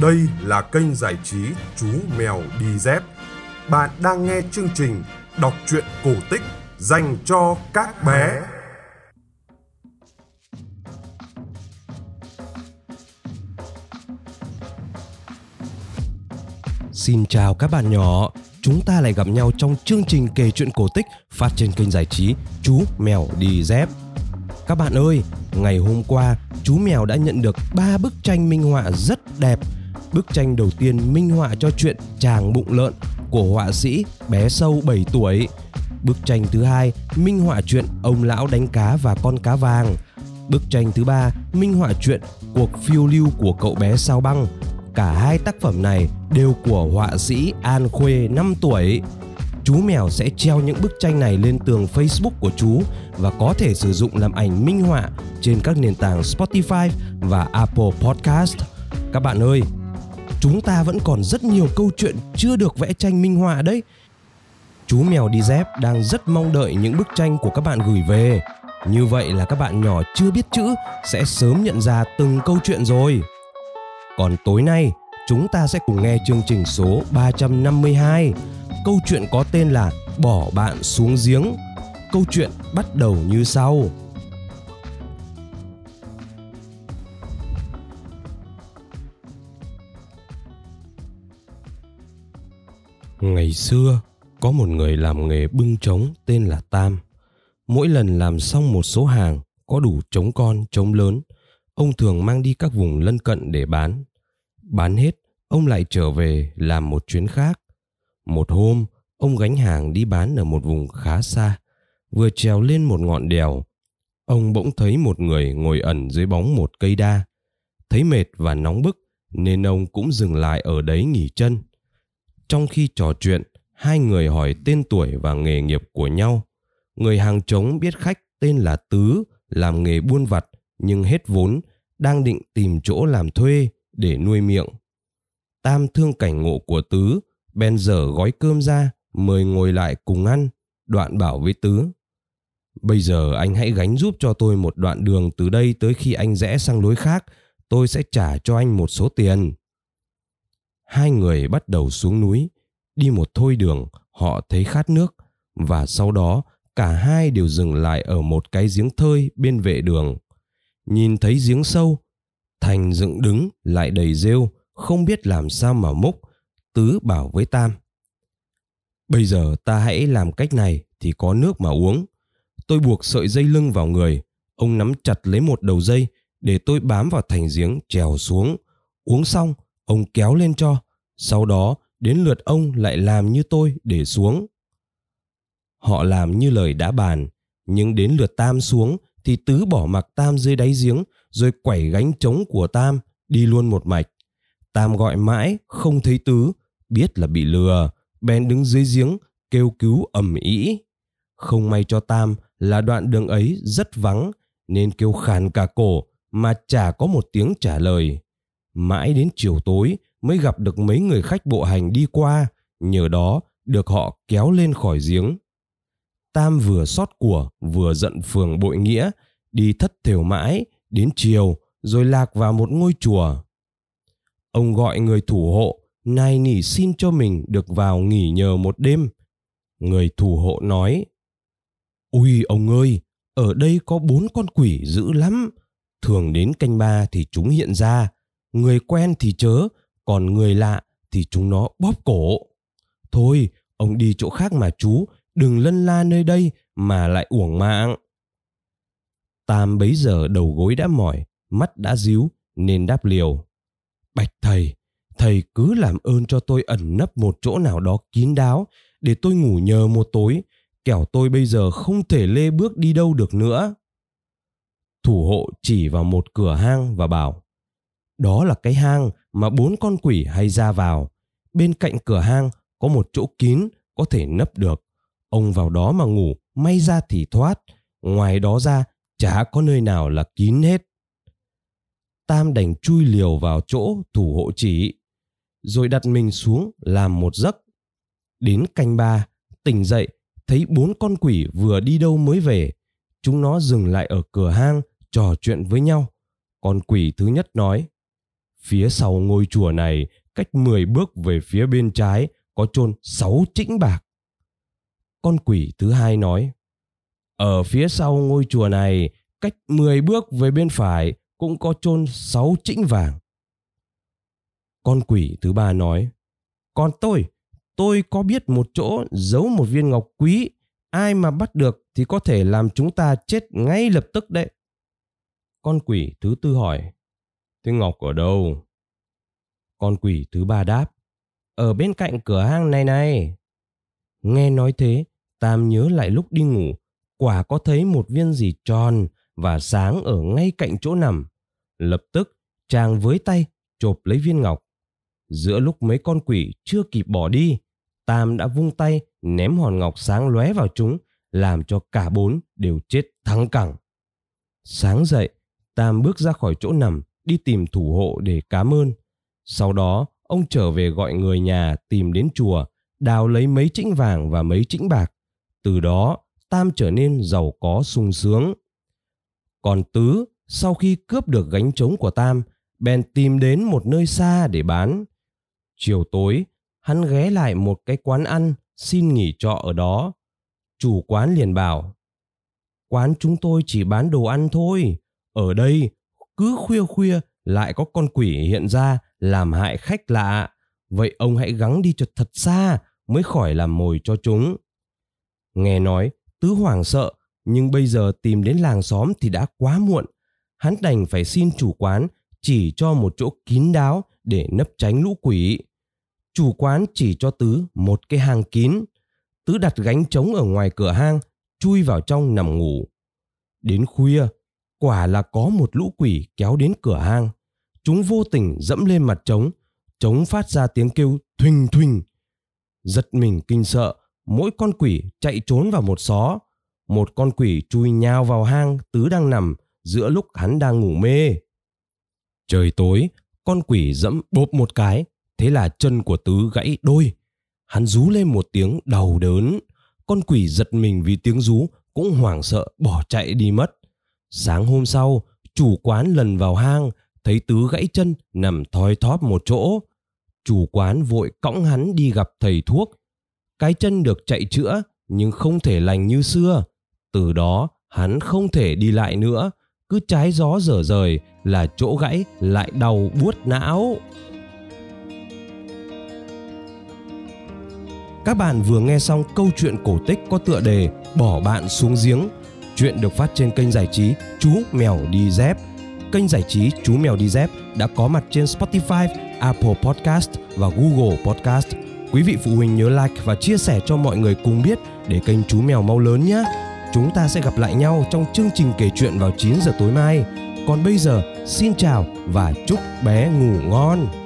Đây là kênh giải trí Chú Mèo Đi Dép. Bạn đang nghe chương trình đọc truyện cổ tích dành cho các bé. Xin chào các bạn nhỏ, chúng ta lại gặp nhau trong chương trình kể chuyện cổ tích phát trên kênh giải trí Chú Mèo Đi Dép. Các bạn ơi, ngày hôm qua chú mèo đã nhận được 3 bức tranh minh họa rất đẹp. Bức tranh đầu tiên minh họa cho chuyện Chàng bụng lợn của họa sĩ bé sâu 7 tuổi. Bức tranh thứ hai minh họa chuyện Ông lão đánh cá và con cá vàng. Bức tranh thứ ba minh họa chuyện Cuộc phiêu lưu của cậu bé sao băng. Cả hai tác phẩm này đều của họa sĩ An Khuê 5 tuổi chú mèo sẽ treo những bức tranh này lên tường Facebook của chú và có thể sử dụng làm ảnh minh họa trên các nền tảng Spotify và Apple Podcast. Các bạn ơi, chúng ta vẫn còn rất nhiều câu chuyện chưa được vẽ tranh minh họa đấy. Chú mèo đi dép đang rất mong đợi những bức tranh của các bạn gửi về. Như vậy là các bạn nhỏ chưa biết chữ sẽ sớm nhận ra từng câu chuyện rồi. Còn tối nay, chúng ta sẽ cùng nghe chương trình số 352 câu chuyện có tên là Bỏ bạn xuống giếng. Câu chuyện bắt đầu như sau. Ngày xưa, có một người làm nghề bưng trống tên là Tam. Mỗi lần làm xong một số hàng có đủ trống con, trống lớn, ông thường mang đi các vùng lân cận để bán. Bán hết, ông lại trở về làm một chuyến khác. Một hôm, ông gánh hàng đi bán ở một vùng khá xa. Vừa trèo lên một ngọn đèo, ông bỗng thấy một người ngồi ẩn dưới bóng một cây đa. Thấy mệt và nóng bức nên ông cũng dừng lại ở đấy nghỉ chân. Trong khi trò chuyện, hai người hỏi tên tuổi và nghề nghiệp của nhau. Người hàng trống biết khách tên là Tứ, làm nghề buôn vặt nhưng hết vốn, đang định tìm chỗ làm thuê để nuôi miệng. Tam thương cảnh ngộ của Tứ, bèn dở gói cơm ra, mời ngồi lại cùng ăn, đoạn bảo với Tứ. Bây giờ anh hãy gánh giúp cho tôi một đoạn đường từ đây tới khi anh rẽ sang lối khác, tôi sẽ trả cho anh một số tiền. Hai người bắt đầu xuống núi, đi một thôi đường, họ thấy khát nước và sau đó cả hai đều dừng lại ở một cái giếng thơi bên vệ đường. Nhìn thấy giếng sâu, Thành dựng đứng lại đầy rêu, không biết làm sao mà múc, Tứ bảo với Tam. Bây giờ ta hãy làm cách này thì có nước mà uống. Tôi buộc sợi dây lưng vào người, ông nắm chặt lấy một đầu dây để tôi bám vào thành giếng trèo xuống. Uống xong, ông kéo lên cho, sau đó đến lượt ông lại làm như tôi để xuống. Họ làm như lời đã bàn, nhưng đến lượt Tam xuống thì Tứ bỏ mặc Tam dưới đáy giếng rồi quẩy gánh trống của Tam đi luôn một mạch. Tam gọi mãi không thấy Tứ, biết là bị lừa, bèn đứng dưới giếng kêu cứu ầm ĩ. Không may cho Tam là đoạn đường ấy rất vắng nên kêu khàn cả cổ mà chả có một tiếng trả lời. Mãi đến chiều tối mới gặp được mấy người khách bộ hành đi qua, nhờ đó được họ kéo lên khỏi giếng. Tam vừa xót của vừa giận phường bội nghĩa, đi thất thểu mãi, đến chiều rồi lạc vào một ngôi chùa. Ông gọi người thủ hộ nay nỉ xin cho mình được vào nghỉ nhờ một đêm. Người thủ hộ nói, Ui ông ơi, ở đây có bốn con quỷ dữ lắm. Thường đến canh ba thì chúng hiện ra, người quen thì chớ, còn người lạ thì chúng nó bóp cổ. Thôi, ông đi chỗ khác mà chú, đừng lân la nơi đây mà lại uổng mạng. Tam bấy giờ đầu gối đã mỏi, mắt đã díu nên đáp liều. Bạch thầy, thầy cứ làm ơn cho tôi ẩn nấp một chỗ nào đó kín đáo để tôi ngủ nhờ một tối kẻo tôi bây giờ không thể lê bước đi đâu được nữa thủ hộ chỉ vào một cửa hang và bảo đó là cái hang mà bốn con quỷ hay ra vào bên cạnh cửa hang có một chỗ kín có thể nấp được ông vào đó mà ngủ may ra thì thoát ngoài đó ra chả có nơi nào là kín hết tam đành chui liều vào chỗ thủ hộ chỉ rồi đặt mình xuống làm một giấc. Đến canh ba, tỉnh dậy, thấy bốn con quỷ vừa đi đâu mới về. Chúng nó dừng lại ở cửa hang, trò chuyện với nhau. Con quỷ thứ nhất nói, Phía sau ngôi chùa này, cách 10 bước về phía bên trái, có chôn 6 chĩnh bạc. Con quỷ thứ hai nói, ở phía sau ngôi chùa này, cách 10 bước về bên phải cũng có chôn 6 chĩnh vàng. Con quỷ thứ ba nói, còn tôi, tôi có biết một chỗ giấu một viên ngọc quý, ai mà bắt được thì có thể làm chúng ta chết ngay lập tức đấy. Con quỷ thứ tư hỏi, thế ngọc ở đâu? Con quỷ thứ ba đáp, ở bên cạnh cửa hang này này. Nghe nói thế, Tam nhớ lại lúc đi ngủ, quả có thấy một viên gì tròn và sáng ở ngay cạnh chỗ nằm. Lập tức, chàng với tay chộp lấy viên ngọc. Giữa lúc mấy con quỷ chưa kịp bỏ đi, Tam đã vung tay ném hòn ngọc sáng lóe vào chúng, làm cho cả bốn đều chết thắng cẳng. Sáng dậy, Tam bước ra khỏi chỗ nằm, đi tìm thủ hộ để cảm ơn. Sau đó, ông trở về gọi người nhà tìm đến chùa, đào lấy mấy chĩnh vàng và mấy chĩnh bạc. Từ đó, Tam trở nên giàu có sung sướng. Còn Tứ, sau khi cướp được gánh trống của Tam, bèn tìm đến một nơi xa để bán. Chiều tối, hắn ghé lại một cái quán ăn, xin nghỉ trọ ở đó. Chủ quán liền bảo, quán chúng tôi chỉ bán đồ ăn thôi. Ở đây, cứ khuya khuya lại có con quỷ hiện ra làm hại khách lạ. Vậy ông hãy gắng đi cho thật xa mới khỏi làm mồi cho chúng. Nghe nói, tứ hoàng sợ, nhưng bây giờ tìm đến làng xóm thì đã quá muộn. Hắn đành phải xin chủ quán chỉ cho một chỗ kín đáo để nấp tránh lũ quỷ. Chủ quán chỉ cho Tứ một cái hang kín. Tứ đặt gánh trống ở ngoài cửa hang, chui vào trong nằm ngủ. Đến khuya, quả là có một lũ quỷ kéo đến cửa hang. Chúng vô tình dẫm lên mặt trống, trống phát ra tiếng kêu thuỳnh thuỳnh. Giật mình kinh sợ, mỗi con quỷ chạy trốn vào một xó. Một con quỷ chui nhào vào hang Tứ đang nằm giữa lúc hắn đang ngủ mê. Trời tối, con quỷ dẫm bộp một cái, thế là chân của Tứ gãy đôi. Hắn rú lên một tiếng đau đớn. Con quỷ giật mình vì tiếng rú cũng hoảng sợ bỏ chạy đi mất. Sáng hôm sau, chủ quán lần vào hang, thấy Tứ gãy chân nằm thoi thóp một chỗ. Chủ quán vội cõng hắn đi gặp thầy thuốc. Cái chân được chạy chữa nhưng không thể lành như xưa. Từ đó hắn không thể đi lại nữa, cứ trái gió dở rời là chỗ gãy lại đau buốt não. Các bạn vừa nghe xong câu chuyện cổ tích có tựa đề Bỏ bạn xuống giếng. Chuyện được phát trên kênh giải trí Chú Mèo Đi Dép. Kênh giải trí Chú Mèo Đi Dép đã có mặt trên Spotify, Apple Podcast và Google Podcast. Quý vị phụ huynh nhớ like và chia sẻ cho mọi người cùng biết để kênh Chú Mèo mau lớn nhé. Chúng ta sẽ gặp lại nhau trong chương trình kể chuyện vào 9 giờ tối mai. Còn bây giờ, xin chào và chúc bé ngủ ngon.